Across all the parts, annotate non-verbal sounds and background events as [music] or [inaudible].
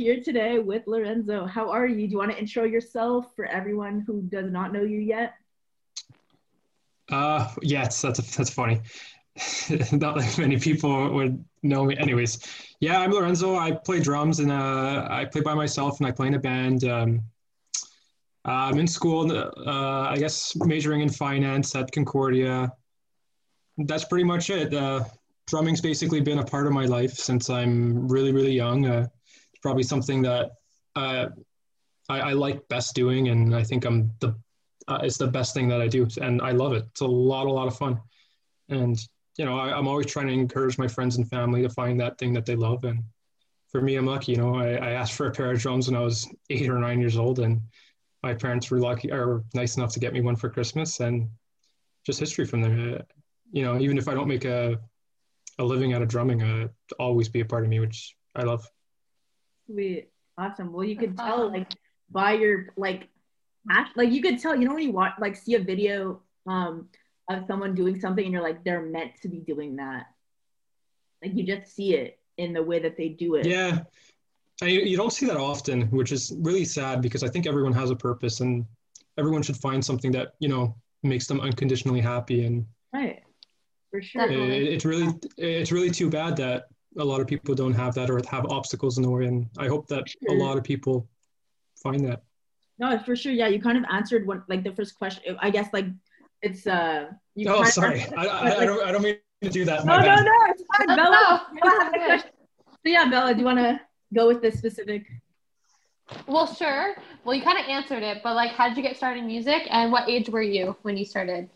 here today with Lorenzo. How are you? Do you want to intro yourself for everyone who does not know you yet? Uh, yes, that's that's funny. [laughs] not that many people would know me. Anyways, yeah, I'm Lorenzo. I play drums and uh, I play by myself and I play in a band. Um, I'm in school, uh, I guess, majoring in finance at Concordia. That's pretty much it. Uh, drumming's basically been a part of my life since I'm really, really young. Uh, probably something that uh, I, I, like best doing, and I think I'm the uh, it's the best thing that I do, and I love it. It's a lot, a lot of fun, and you know, I, am always trying to encourage my friends and family to find that thing that they love. And for me, I'm lucky. You know, I, I asked for a pair of drums when I was eight or nine years old, and my parents were lucky or nice enough to get me one for Christmas, and just history from there. You know, even if I don't make a a living out of drumming uh, always be a part of me, which I love. Sweet, awesome. Well, you could tell [laughs] like by your like, like you could tell. You know when you watch like see a video um of someone doing something and you're like they're meant to be doing that. Like you just see it in the way that they do it. Yeah. I, you don't see that often, which is really sad because I think everyone has a purpose and everyone should find something that, you know, makes them unconditionally happy and right for sure. It, it's really it's really too bad that a lot of people don't have that or have obstacles in the way, and I hope that sure. a lot of people find that. No, for sure. Yeah, you kind of answered one like the first question. I guess like it's uh. You oh, sorry. [laughs] I, I, I, don't I don't mean to do that. No, no, no. It's fine, Bella. No, so yeah, Bella, do you want to go with this specific? Well, sure. Well, you kind of answered it, but like, how did you get started in music, and what age were you when you started?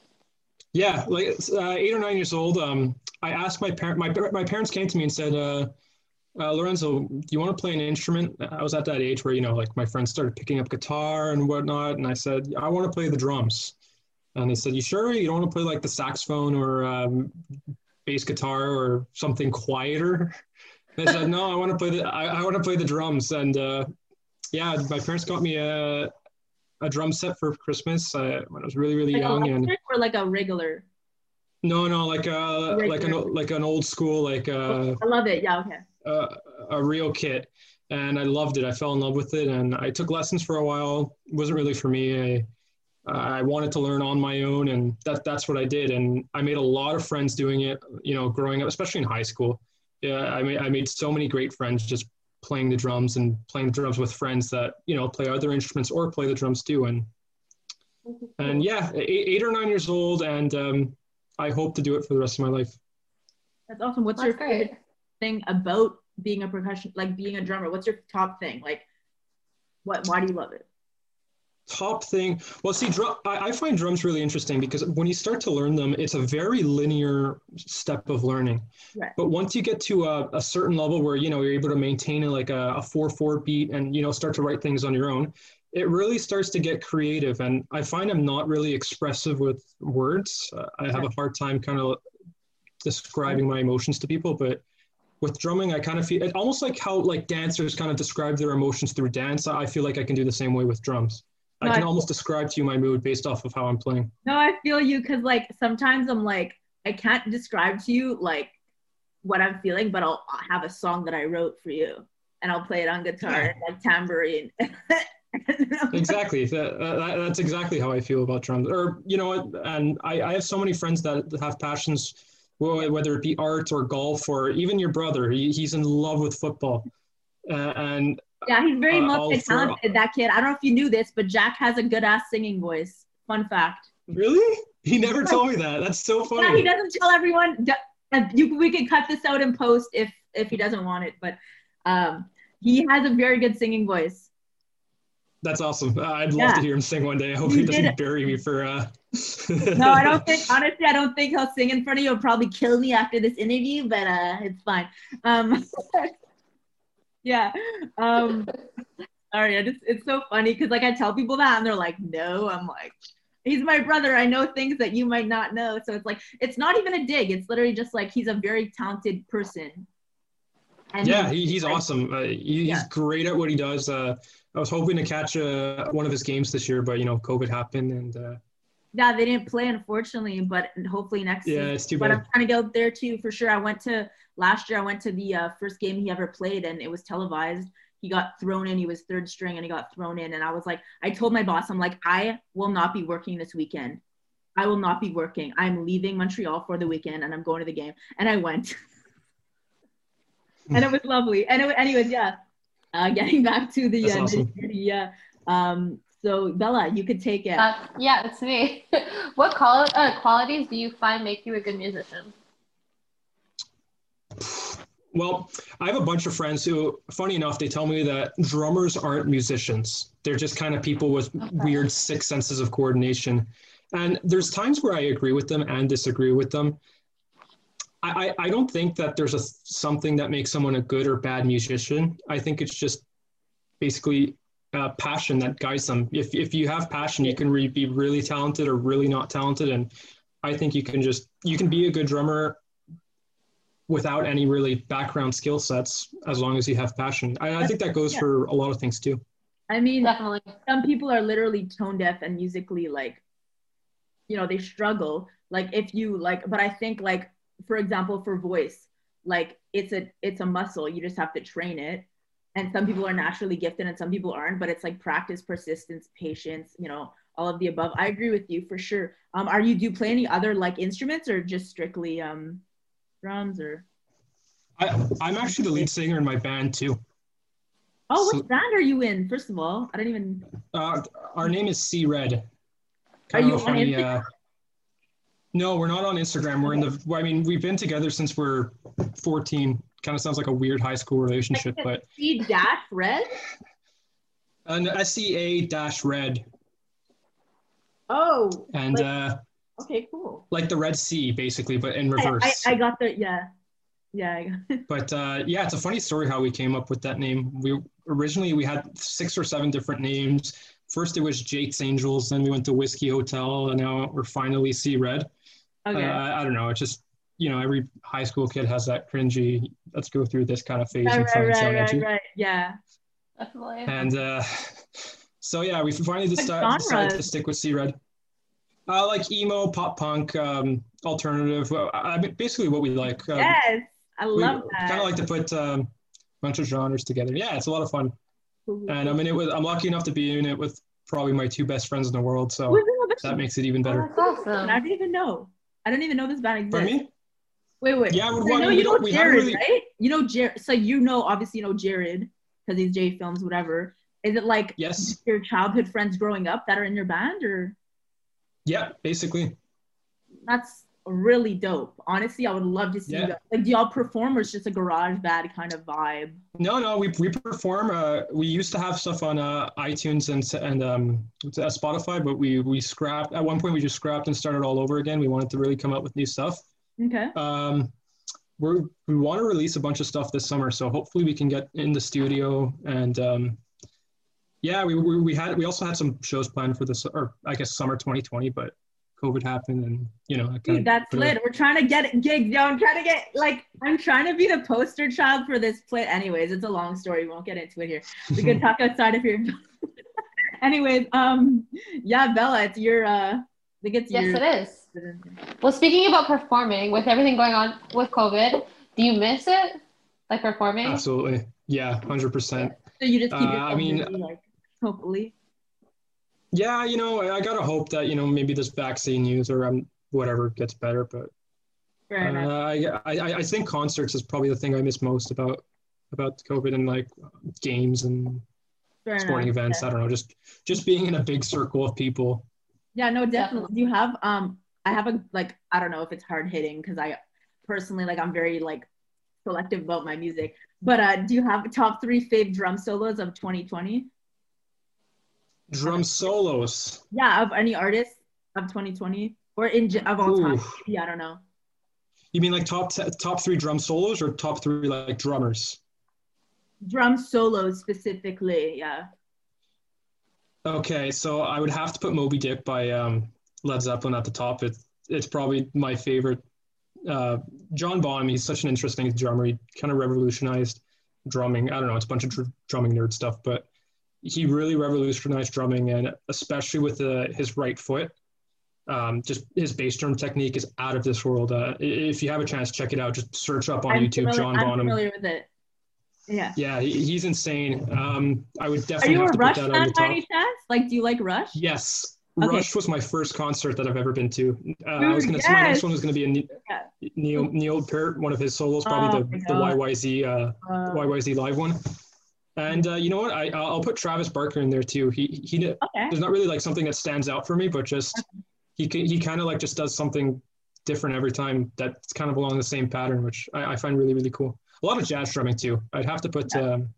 Yeah, like uh, eight or nine years old. Um, I asked my parent. My my parents came to me and said, uh, uh, "Lorenzo, do you want to play an instrument?" I was at that age where you know, like my friends started picking up guitar and whatnot, and I said, "I want to play the drums." And they said, "You sure you don't want to play like the saxophone or um, bass guitar or something quieter?" [laughs] I said, "No, I want to play the I, I want to play the drums." And uh, yeah, my parents got me a a drum set for Christmas uh, when I was really really like young and or like a regular. No, no, like a regular. like an like an old school like a. Uh, I love it. Yeah. Okay. Uh, a real kit, and I loved it. I fell in love with it, and I took lessons for a while. It wasn't really for me. I, I wanted to learn on my own, and that that's what I did. And I made a lot of friends doing it. You know, growing up, especially in high school. Yeah, I made I made so many great friends just playing the drums and playing the drums with friends that you know play other instruments or play the drums too. And and yeah eight, eight or nine years old. And um, i hope to do it for the rest of my life. That's awesome. What's that's your favorite great. thing about being a percussion like being a drummer? What's your top thing? Like what why do you love it top thing. Well see drum, I, I, find drums really interesting because when you start to learn them it's a very linear step of learning. Right. but once you get to a, a, certain level where you know you're able to maintain a, like a, a four four beat and you know start to write things on your own it really starts to get creative. And i find i'm not really expressive with words. Uh, i have a hard time kind of describing my emotions to people but with drumming i kind of feel it almost like how like dancers kind of describe their emotions through dance. I feel like i can do the same way with drums I can almost describe to you my mood based off of how I'm playing. No, I feel you because like sometimes I'm like I can't describe to you like what I'm feeling, but I'll, have a song that I wrote for you, and I'll play it on guitar yeah. and like tambourine. [laughs] exactly. That, that, that's exactly how I feel about drums. Or you know what? And I, I have so many friends that have passions, whether it be art or golf or even your brother. He, he's in love with football, uh, and yeah, he's very uh, multi-talented. That kid. I don't know if you knew this, but Jack has a good ass singing voice. Fun fact. Really? He never told me that. That's so funny. Yeah, he doesn't tell everyone. You, we can cut this out in post if if he doesn't want it, but um, he has a very good singing voice. That's awesome. Uh, I'd love yeah. to hear him sing one day. I hope he, he doesn't bury me for. Uh... [laughs] no, I don't [laughs] think. Honestly, I don't think he'll sing in front of you. He'll probably kill me after this interview, but uh, it's fine. Um, [laughs] yeah. Um sorry, I just it's so funny because like I tell people that and they're like, no. I'm like, he's my brother. I know things that you might not know. So it's like it's not even a dig. It's literally just like he's a very talented person. And yeah, he's, he's like, awesome. Uh, he, he's yeah. great at what he does. Uh, I was hoping to catch uh, one of his games this year, but you know, COVID happened and. Yeah, they didn't play unfortunately, but hopefully next. Yeah, season. it's too bad. But I'm trying to go there too for sure. I went to last year. I went to the uh, first game he ever played, and it was televised. he got thrown in. He was third string and he got thrown in. And I was like, I told my boss, I'm like, I will not be working this weekend. I will not be working. I'm leaving Montreal for the weekend and I'm going to the game. And I went. and it was lovely. And it, anyways, yeah. Uh, getting back to the uh, awesome. yeah. Um, so Bella, you could take it. Uh, yeah, it's me. [laughs] what quali- uh, qualities do you find make you a good musician? Well, I have a bunch of friends who, funny enough, they tell me that drummers aren't musicians. They're just kind of people with Okay. weird six senses of coordination. And there's times where I agree with them and disagree with them. I, I, I don't think that there's a something that makes someone a good or bad musician. I think it's just basically uh, passion that guides them. If, if you have passion, you can re- be really talented or really not talented. And I think you can just, you can be a good drummer without any really background skill sets as long as you have passion. I, I think that goes Yeah. for a lot of things too. I mean, Definitely. some people are literally tone deaf and musically like you know they struggle like if you like but i think like for example for voice like it's a it's a muscle you just have to train it and some people are naturally gifted and some people aren't but it's like practice persistence patience you know all of the above i agree with you for sure um are you do you play any other like instruments or just strictly um drums or I, I'm actually the lead singer in my band too. oh So- what band are you in first of all i don't even Uh, our name is C Red. Are you on Instagram? uh, no, we're not on Instagram. We're in the. I mean, we've been together since we're 14. Kind of sounds like a weird high school relationship, but C dash red an SCA dash red oh and Like- uh, okay cool like the Red Sea basically, but in reverse. I, I got the yeah yeah I got, But uh, yeah, it's a funny story how we came up with that name. We originally we had six or seven different names. First it was Jake's Angels, then we went to Whiskey Hotel, and now we're finally Sea Red. okay Uh, I don't know. It just you know every high school kid has that cringy. Let's go through this kind of phase right right right right, right yeah Definitely. And uh, so yeah, we finally decided, decided to stick with Sea Red. Uh, like emo, pop punk, um, alternative. Well, I mean, basically what we like. Um, yes I love that I kind of like to put um, a bunch of genres together. Yeah, it's a lot of fun. And I'm in it with. I'm lucky enough to be in it with probably my two best friends in the world. So that makes it even Oh, better. that's awesome. I didn't even know I didn't even know this band exists. For me, wait wait yeah, I well, know we you know don't- we Jared really. right you know Jared so you know obviously you know Jared because he's J Films whatever is it like Yes. your childhood friends growing up that are in your band or Yeah, basically. that's really dope honestly I would love to see Yeah. you guys. like do y'all perform or it's just a garage band kind of vibe No, no, we, we perform. Uh, we used to have stuff on uh, iTunes and and um, uh, Spotify, but we we scrapped. At one point, we just scrapped and started all over again. We wanted to really come up with new stuff. Okay Um, we're, we want to release a bunch of stuff this summer, so hopefully we can get in the studio and um, yeah, we, we we had we also had some shows planned for this or I guess summer 2020, but COVID happened and you know. Dude, that's lit. We're trying to get gigs, yo. I'm trying to get like I'm trying to be the poster child for this play. Anyways, it's a long story. We won't get into it here. We can [laughs] talk outside of here. [laughs] Anyways, um, yeah, Bella, it's your uh, I think it's Yes, it is. Well, speaking about performing, with everything going on with COVID, do you miss it? Like performing? Absolutely, yeah, hundred percent. So you just keep Uh, yourself I mean- busy, like hopefully. Yeah, you know, I, I gotta hope that you know maybe this vaccine news or um, whatever gets better. But uh. I, I I think concerts is probably the thing I miss most about about COVID and like games and Fair sporting enough. events. Yeah. I don't know, just just being in a big circle of people. Yeah, no, definitely. Definitely. Do you have um I have a like I don't know if it's hard hitting because I personally like I'm very like selective about my music. But uh do you have top three fave drum solos of 2020? Drum solos. Yeah, of any artist of 2020 or in of all time. Yeah, I don't know. You mean like top t- top three drum solos or top three like drummers? Drum solos specifically. Yeah. Okay, so I would have to put Moby Dick by um, Led Zeppelin at the top. It's it's probably my favorite. Uh, John Bonham, he's such an interesting drummer. He kind of revolutionized drumming. I don't know, it's a bunch of dr- drumming nerd stuff, but he really revolutionized drumming, and especially with uh, his right foot. Um, just his bass drum technique is out of this world. Uh, if you have a chance, check it out. Just search up on I'm YouTube, familiar, John I'm Bonham. familiar with it. Yeah. Yeah, he, he's insane. Um, I would definitely. Are you a to Rush put that on fan by any chance? Like, do you like Rush? Yes. Okay. Rush was my first concert that I've ever been to. Uh, I was gonna. So my next one was gonna be a Ne- Yeah. Neil Neil Peart, one of his solos, probably Oh the, the YYZ uh, Uh, YYZ live one. And uh, you know what? I I'll put Travis Barker in there too. He he okay. there's not really like something that stands out for me, but just he he kind of like just does something different every time that's kind of along the same pattern, which I, I find really really cool. A lot of jazz drumming too. I'd have to put. Um,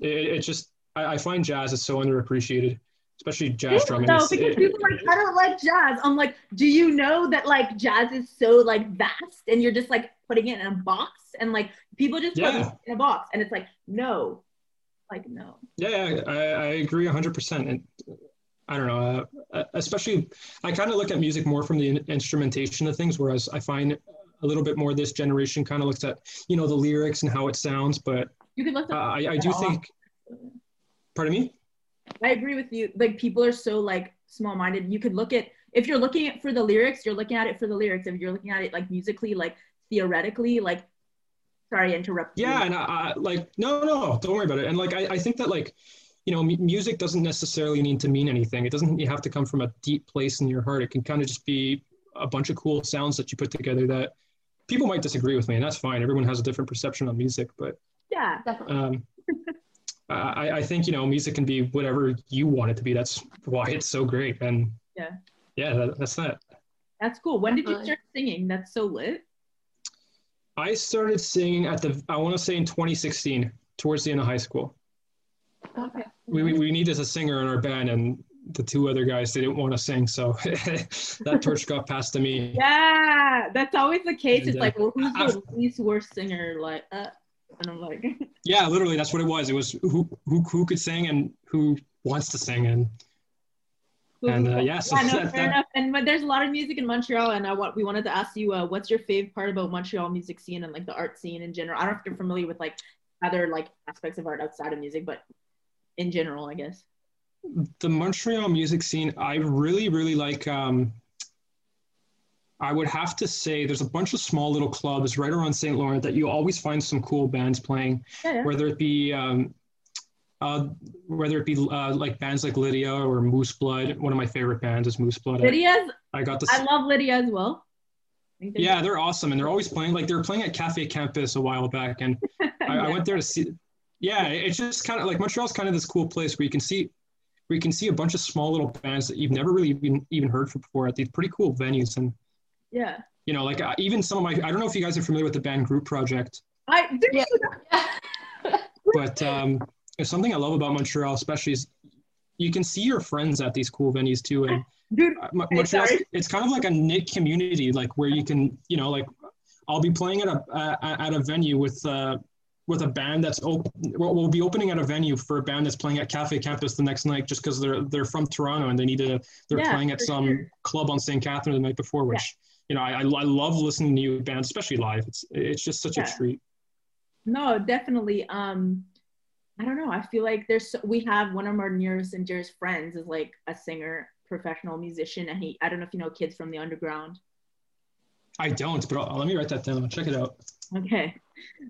it, it just I, I find jazz is so underappreciated, especially jazz drumming. No, because it- people are like, I don't like jazz. I'm like, do you know that like jazz is so like vast and you're just like putting it in a box and like people just put Yeah. it in a box and it's like, no, like no. Yeah, I, I agree 100%. And I don't know, uh, especially I kind of look at music more from the in- instrumentation of things, whereas I find a little bit more this generation kind of looks at, you know, the lyrics and how it sounds. But You could look uh. I, I do think, pardon me? I agree with you. Like people are so like small minded. You could look at if you're looking at for the lyrics, you're looking at it for the lyrics. If you're looking at it like musically, like theoretically, like sorry, I interrupted. Yeah, you. and I, I like no, no, don't worry about it. And like I, I think that like you know, m- music doesn't necessarily need to mean anything. It doesn't have to come from a deep place in your heart. It can kind of just be a bunch of cool sounds that you put together that people might disagree with me, and that's fine. Everyone has a different perception on music, but yeah. Definitely. um, [laughs] I, I think you know music can be whatever you want it to be. That's why it's so great, and Yeah. yeah, that, that's that. That's cool. When did you start singing? That's so lit. I started singing at the I want to say in 2016, towards the end of high school. Okay. we, we, we needed a singer in our band and the two other guys they didn't want to sing so [laughs] that torch got passed to me Yeah, that's always the case. And, It's uh, like, well, who's I- the least worst singer? Like, uh, and I'm like, yeah literally that's what it was it was who who, who could sing and who wants to sing and And, uh, yeah, so no, [laughs] that- fair that- enough. And but there's a lot of music in Montreal, and I want we wanted to ask you, uh, what's your favorite part about Montreal music scene and like the art scene in general? I don't know if you're familiar with like other like aspects of art outside of music, but in general, I guess. the montreal music scene i really really like um i would have to say there's a bunch of small little clubs right around st laurent that you always find some cool bands playing Yeah, yeah. whether it be um, uh, whether it be uh, like bands like Lydia or Moose Blood. One of my favorite bands is Moose Blood. Lydia's, I got to. I love Lydia as well. They're- yeah, they're awesome, and they're always playing. Like they were playing at Cafe Campus a while back, and [laughs] I, I went there to see. Yeah, it's just kind of like Montreal's kind of this cool place where you can see, where you can see a bunch of small little bands that you've never really even, even heard from before at these pretty cool venues, and yeah. you know, like uh, even some of my. I don't know if you guys are familiar with the band Group Project. I dude, Yeah. [laughs] but um, something I love about Montreal, especially is you can see your friends at these cool venues too. And dude, uh, Montreal, sorry. it's kind of like a knit community, like where you can, you know, like I'll be playing at a uh, at a venue with uh, with a band that's open. We'll, we'll be opening at a venue for a band that's playing at Cafe Campus the next night, just because they're they're from Toronto and they need to. They're Yeah, playing at some sure. club on St. Catherine the night before, which. You know, I, I I love listening to new bands, especially live. It's it's just such Yeah. a treat. No, definitely. Um, I don't know. I feel like there's so, we have one of our nearest and dearest friends is like a singer, professional musician, and he I don't know if you know Kids from the Underground. I don't, but I'll, let me write that down. Check it out. Okay,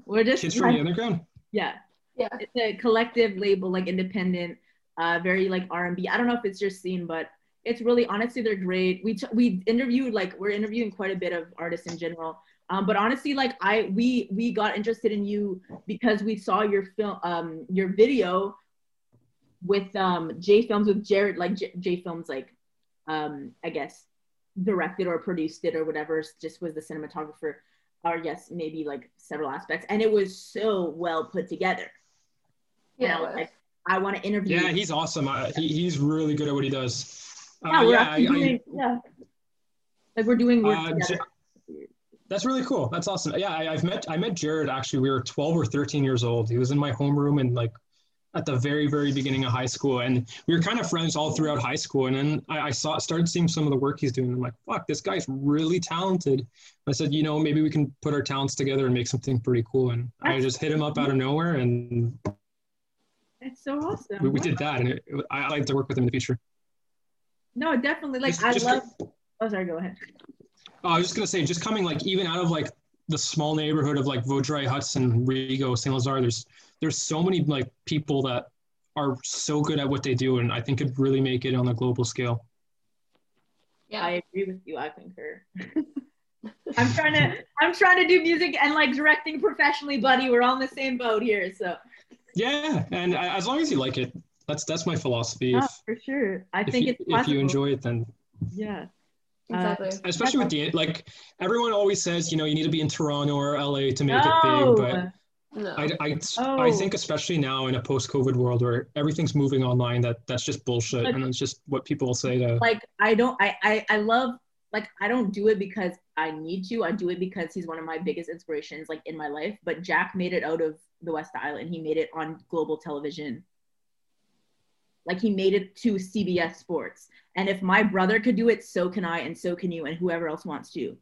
we're just Kids from the Underground. yeah. Yeah. It's a collective label, like independent, uh, very like R and B. I don't know if it's your scene, but it's really honestly they're great. We t- we interviewed like we're interviewing quite a bit of artists in general. Um, but honestly, like I we we got interested in you because we saw your film um your video with um J Films with Jared like J, J Films like um I guess directed or produced it or whatever just was the cinematographer or yes maybe like several aspects and it was so well put together Yeah. you know, like I want to interview. Yeah, he's awesome. Uh, he, he's really good at what he does. Uh, yeah, we're yeah, actually I- I- doing, yeah. Like we're doing work Uh, together. that's really cool. That's awesome. Yeah, I, I've met I met Jared actually. We were 12 or 13 years old. He was in my homeroom and like at the very very beginning of high school, and we were kind of friends all throughout high school. And then I, I saw started seeing some of the work he's doing. I'm like, fuck, this guy's really talented. I said, you know, maybe we can put our talents together and make something pretty cool. And I just hit him up out of nowhere, and It's so awesome. we, we did that. And it, I, I'd like to work with him in the future. No, definitely. Like Just- I just- love. Oh, sorry. Go ahead. Oh, I was just gonna say, just coming like even out of like the small neighborhood of like Vaudreuil, Hudson, Rigaud, Saint Lazare. There's there's so many like people that are so good at what they do, and I think could really make it on a global scale. Yeah. I agree with you. I concur. [laughs] I'm trying to I'm trying to do music and like directing professionally, buddy. We're on the same boat here. So Yeah, and uh, as long as you like it, that's that's my philosophy. yeah, If, for sure. I think you, it's if you enjoy it, then Yeah. Uh, exactly. especially with the like everyone always says, you know, you need to be in Toronto or LA to make no. it big, but no. I, I, I Oh. think especially now in a post-COVID world where everything's moving online, that that's just bullshit, But- and it's just what people say to. like I don't I, I I love like I don't do it because I need to. I do it because he's one of my biggest inspirations like in my life. But Jack made it out of the West Island. He made it on global television. Like he made it to CBS Sports. And if my brother could do it, so can I and so can you and whoever else wants to.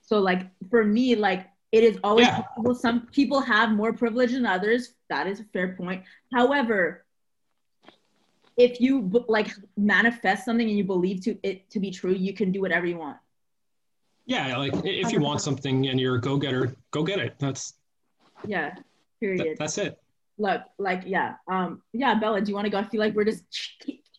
So like for me like it is always Yeah. possible. Some people have more privilege than others. That is a fair point. However, if you like manifest something and you believe to it to be true, you can do whatever you want. Yeah, like if you want something and you're a go-getter, go get it. That's Yeah. Period. that's it. Look, like yeah, um, yeah, Bella, do you want to go? I feel like we're just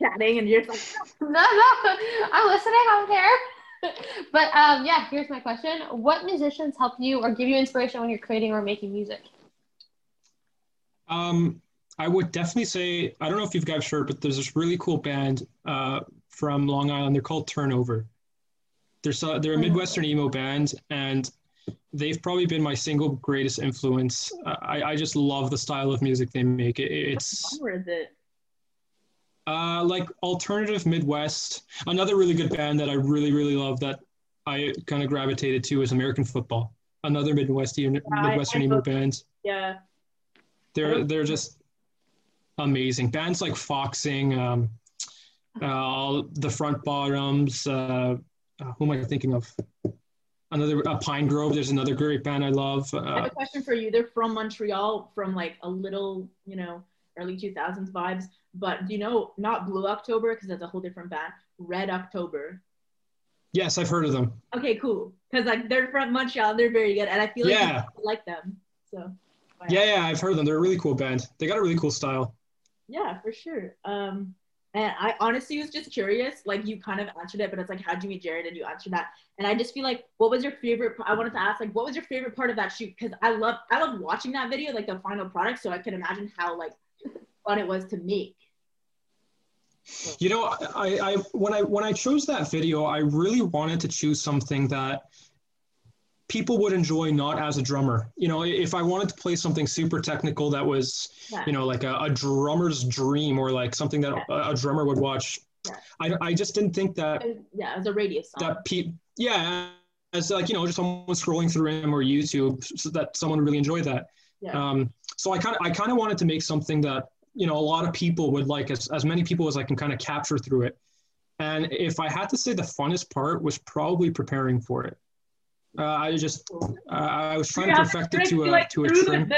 chatting and you're just like, [laughs] No, no, [laughs] I'm listening. I don't care. [laughs] but um, yeah, here's my question: What musicians help you or give you inspiration when you're creating or making music? Um, I would definitely say I don't know if you've guys heard, but there's this really cool band uh, from Long Island. They're called Turnover. They're so, they're a Midwestern emo band, and they've probably been my single greatest influence. I I just love the style of music they make. It, it's where is it? uh, like alternative Midwest. Another really good band that I really really love that I kind of gravitated to is American Football. Another Midwestern I- Midwestern I emo love- band. Yeah. They're they're just amazing. Bands like Foxing, um, uh, the Front Bottoms. Uh, uh, who am I thinking of? Another uh, Pinegrove. There's another great band I love. I have Uh, a question for you. They're from Montreal, from like a little, you know, early 2000s vibes. But do you know, not Blue October, because that's a whole different band, Red October. yes, I've heard of them. Okay, cool. Because like they're from Montreal, they're very good. And I feel like Yeah. like them. So, Yeah, yeah, I've heard of them. They're a really cool band. They got a really cool style. Yeah, for sure. Um, and I honestly was just curious. Like you kind of answered it, but it's like, how'd you meet Jared? And you answered that. And I just feel like, what was your favorite? I wanted to ask, like, what was your favorite part of that shoot? Because I love, I love watching that video, like the final product. So I can imagine how like fun it was to make. You know, I, I when I when I chose that video, I really wanted to choose something that people would enjoy, not as a drummer. You know, if I wanted to play something super technical that was, Yeah. you know, like a, a drummer's dream or like something that a, a drummer would watch, Yeah. I, I just didn't think that yeah, was a radio song. that pe- yeah, as like you know, just someone scrolling through him or YouTube, so that someone would really enjoy that. Yeah. Um, so I kind of I kind of wanted to make something that you know a lot of people would like, as as many people as I can kind of capture through it. And if I had to say the funnest part was probably preparing for it. Uh, I just uh, I was trying to perfect it to a like, to a trim. the-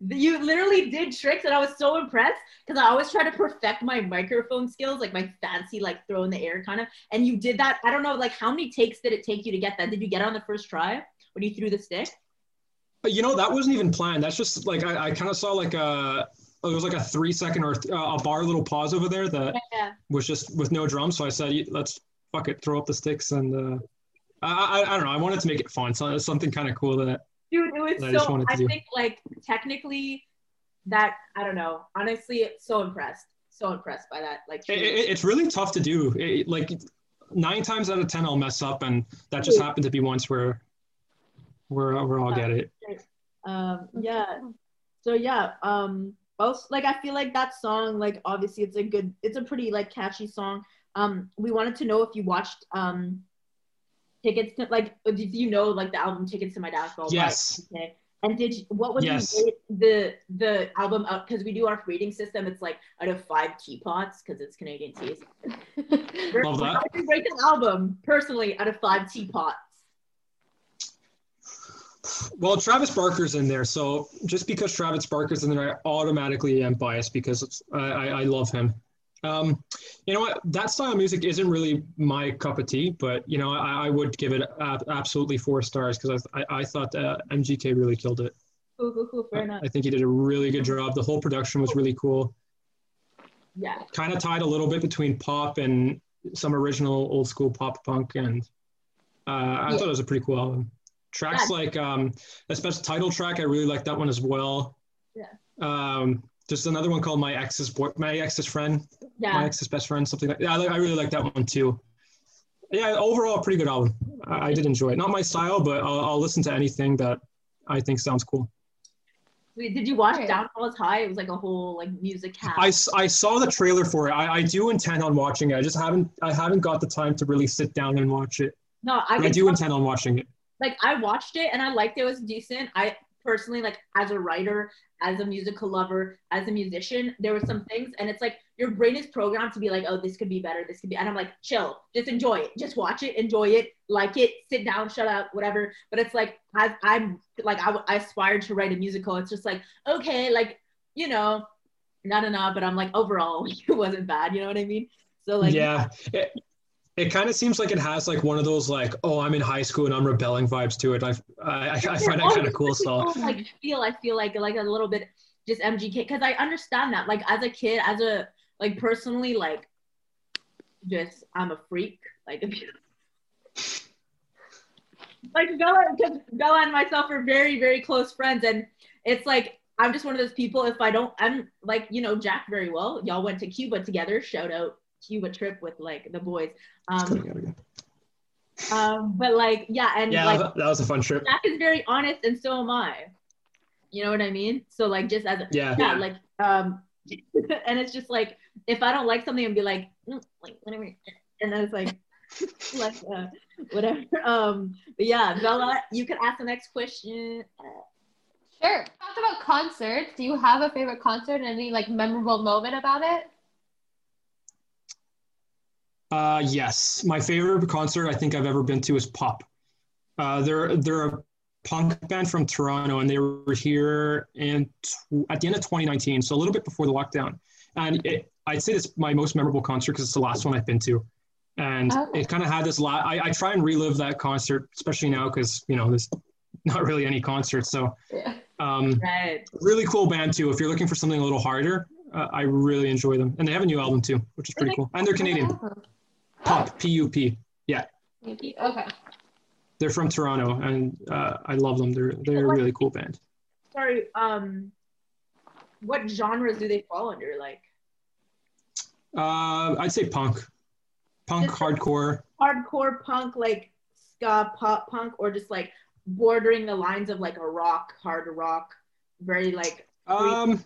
the- you literally did tricks, and I was so impressed because I always try to perfect my microphone skills, like my fancy, like throw in the air kind of. And you did that. I don't know, like how many takes did it take you to get that? Did you get it on the first try when you threw the stick? You know that wasn't even planned. That's just like I, I kind of saw like a it was like a three second or th- uh, a bar little pause over there that Yeah. was just with no drums. So I said, let's fuck it, throw up the sticks, and uh, I, I I don't know. I wanted to make it fun, so it's something kind of cool that Dude, it was so. I think like technically, that I don't know. Honestly, so impressed, so impressed by that. Like, it, it, it's really tough to do. It, like nine times out of ten, I'll mess up, and that just happened to be once where where where I'll get it. um, yeah. So yeah, um, also like I feel like that song, like obviously it's a good, it's a pretty like catchy song. Um, we wanted to know if you watched um tickets to like did you know like the album tickets to my downfall? Yes. Okay. And did you, what would Yes. you rate the the album up because we do our rating system? It's like out of five teapots because it's Canadian teas [laughs] Love that. How would you rate the album personally out of five teapots? Well, Travis Barker's in there, so just because Travis Barker's in there, I automatically am biased because I, I I love him. Um, you know what? That style of music isn't really my cup of tea, but you know, I, I would give it absolutely four stars because I, I, I thought uh, MGK really killed it. Cool, cool, cool. Fair I, enough. I think he did a really good job. The whole production was really cool. Yeah. Kind of tied a little bit between pop and some original old school pop punk, and uh, I Yeah. thought it was a pretty cool album. Tracks Yeah. like um, especially title track, I really like that one as well. Yeah. Um, there's another one called My Ex's Boy, My Ex's Friend, My Yeah. Ex's Best Friend, something like. that. Yeah, I, I really like that one too. Yeah, overall, pretty good album. I, I did enjoy it. Not my style, but I'll, I'll listen to anything that I think sounds cool. Wait, did you watch Right. Downfalls High? It was like a whole like music cast. I saw the trailer for it. I, I do intend on watching it. I just haven't I haven't got the time to really sit down and watch it. no, I, I do intend on watching it. like I watched it and I liked it. It was decent. I personally like as a writer, as a musical lover, as a musician, there were some things and it's like your brain is programmed to be like, oh, this could be better, this could be and I'm like, chill, just enjoy it. Just watch it, enjoy it, like it, sit down, shut up, whatever. But it's like I I'm like I, I aspired to write a musical. It's just like, okay, like, you know, not enough, but I'm like overall [laughs] it wasn't bad, you know what I mean? So like yeah. It kind of seems like it has like one of those like oh I'm in high school and I'm rebelling vibes to it. I I, I find that kind of cool. So like feel I feel like like a little bit just MGK because I understand that like as a kid as a like personally like just I'm a freak like if [laughs] you like Bella because Bella and myself are very very close friends and it's like I'm just one of those people if I don't I'm like you know Jack very well y'all went to Cuba together shout out Cuba trip with like the boys um um but like yeah and yeah, like that, that was a fun trip. Jack is very honest, and so am I. You know what I mean? So like, just as a, Yeah. yeah, like um, [laughs] and it's just like if I don't like something, and be like, mm, like whatever, and then it's like, [laughs] like uh, whatever. [laughs] Um, but yeah, Bella, you can ask the next question. Sure. Talked about concerts. Do you have a favorite concert and any like memorable moment about it? Uh, yes, my favorite concert I think I've ever been to is PUP. Uh, they're they're a punk band from Toronto, and they were here in tw- at the end of 2019, so a little bit before the lockdown. And it, I'd say it's my most memorable concert because it's the last one I've been to, and Okay. it kind of had this. La- I, I try and relive that concert, especially now because you know there's [laughs] not really any concerts. So Yeah. um, Right. really cool band too. If you're looking for something a little harder, uh, I really enjoy them, and they have a new album too, which is pretty cool. And they're Canadian. PUP, P U P. Yeah. Okay. They're from Toronto, and uh, I love them. They're they're a really cool band. Sorry. Um, what genres do they fall under? Like Uh, I'd say punk, punk, Just- hardcore. hardcore punk, like ska pop punk, or just like bordering the lines of like a rock, hard rock, very like Um,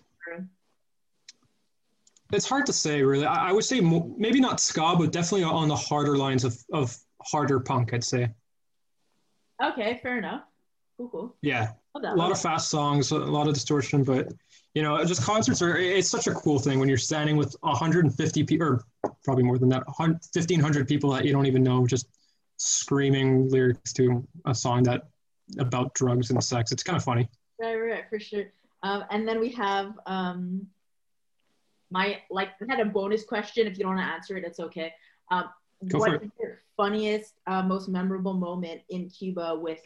it's hard to say, really. I, I would say mo- maybe not ska, but definitely on the harder lines of of harder punk. I'd say. okay, fair enough. Cool, cool. Yeah, a lot of fast songs, a lot of distortion, but you know, just concerts are. It's such a cool thing when you're standing with 150 people, or probably more than that, 1,500 people that you don't even know, just screaming lyrics to a song that about drugs and sex. It's kind of funny. Right, right, right, for sure. Um, and then we have um, my like I had a bonus question. If you don't want to answer it, it's okay. Um, Go what is your funniest, uh, most memorable moment in Cuba with?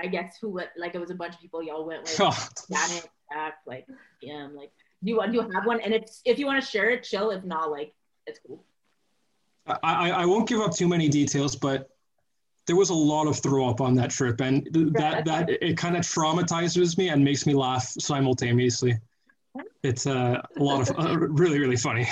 I guess who like it was a bunch of people y'all went with. Oh, [laughs] Janet, Jack, like yeah, like do you want do you have one? And it's if you want to share it, chill. If not, like it's cool. I, I I won't give up too many details, but there was a lot of throw up on that trip, and that that it kind of traumatizes me and makes me laugh simultaneously. It's uh, a lot of uh, [laughs] really really funny.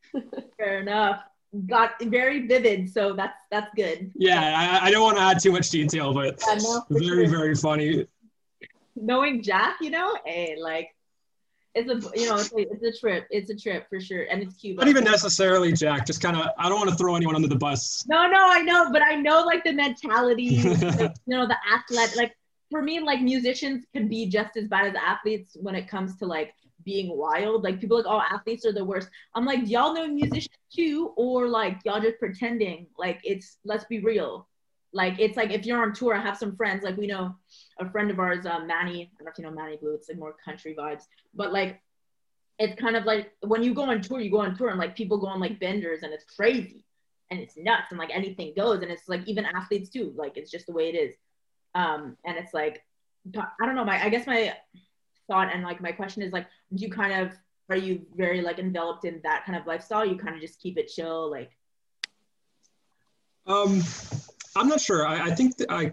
[laughs] Fair enough. Got very vivid, so that's that's good. Yeah, I, I don't want to add too much detail, but Yeah, no, very sure. very funny. Knowing Jack, you know, hey, like it's a you know it's a, it's a trip. It's a trip for sure, and it's Cuba. Not even necessarily Jack. Just kind of. I don't want to throw anyone under the bus. No, no, I know, but I know like the mentality, [laughs] like, you know, the athlete. Like for me, like musicians can be just as bad as athletes when it comes to like being wild. Like people like, oh, athletes are the worst. I'm like, y'all know musicians too, or like y'all just pretending. Like it's let's be real. Like it's like if you're on tour, I have some friends. Like we know a friend of ours, uh, Manny. I don't know if you know Manny Blue. It's like more country vibes, but like it's kind of like when you go on tour, you go on tour and like people go on like benders and it's crazy and it's nuts and like anything goes and it's like even athletes too like it's just the way it is um and it's like i don't know my i guess my thought and like my question is like do you kind of are you very like enveloped in that kind of lifestyle you kind of just keep it chill like um i'm not sure i, I think i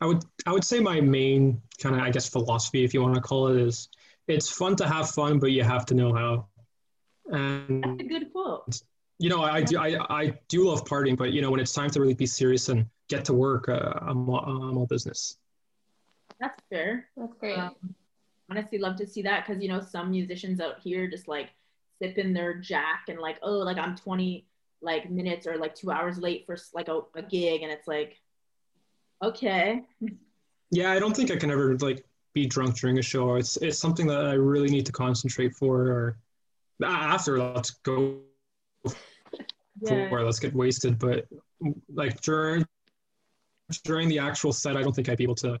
i would i would say my main kind of i guess philosophy if you want to call it is it's fun to have fun but you have to know how and that's a good quote you know, I do, I, I do love partying, but you know, when it's time to really be serious and get to work, uh, I'm, all, I'm all business. That's fair. That's great. Um, honestly, love to see that because you know some musicians out here just like sipping their jack and like, oh, like I'm 20 like minutes or like two hours late for like a, a gig, and it's like, okay. Yeah, I don't think I can ever like be drunk during a show. It's it's something that I really need to concentrate for, or after let's go yeah. for let's get wasted but like during during the actual set i don't think i'd be able to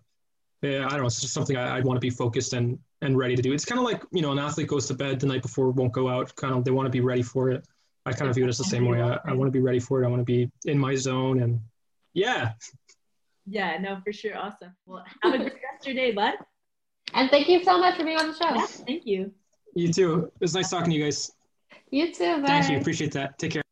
yeah i don't know it's just something I, would want to be focused and and ready to do. It's kind of like you know an athlete goes to bed the night before won't go out kind of they want to be ready for it. I kind of view it as the same way. I, I want to be ready for it. I want to be in my zone and yeah. Yeah no for sure. Awesome. Well have a good rest of your day bud. And thank you so much for being on the show. Yeah, thank you. You too. It was nice talking to you guys. You too bye. thank you. Appreciate that. Take care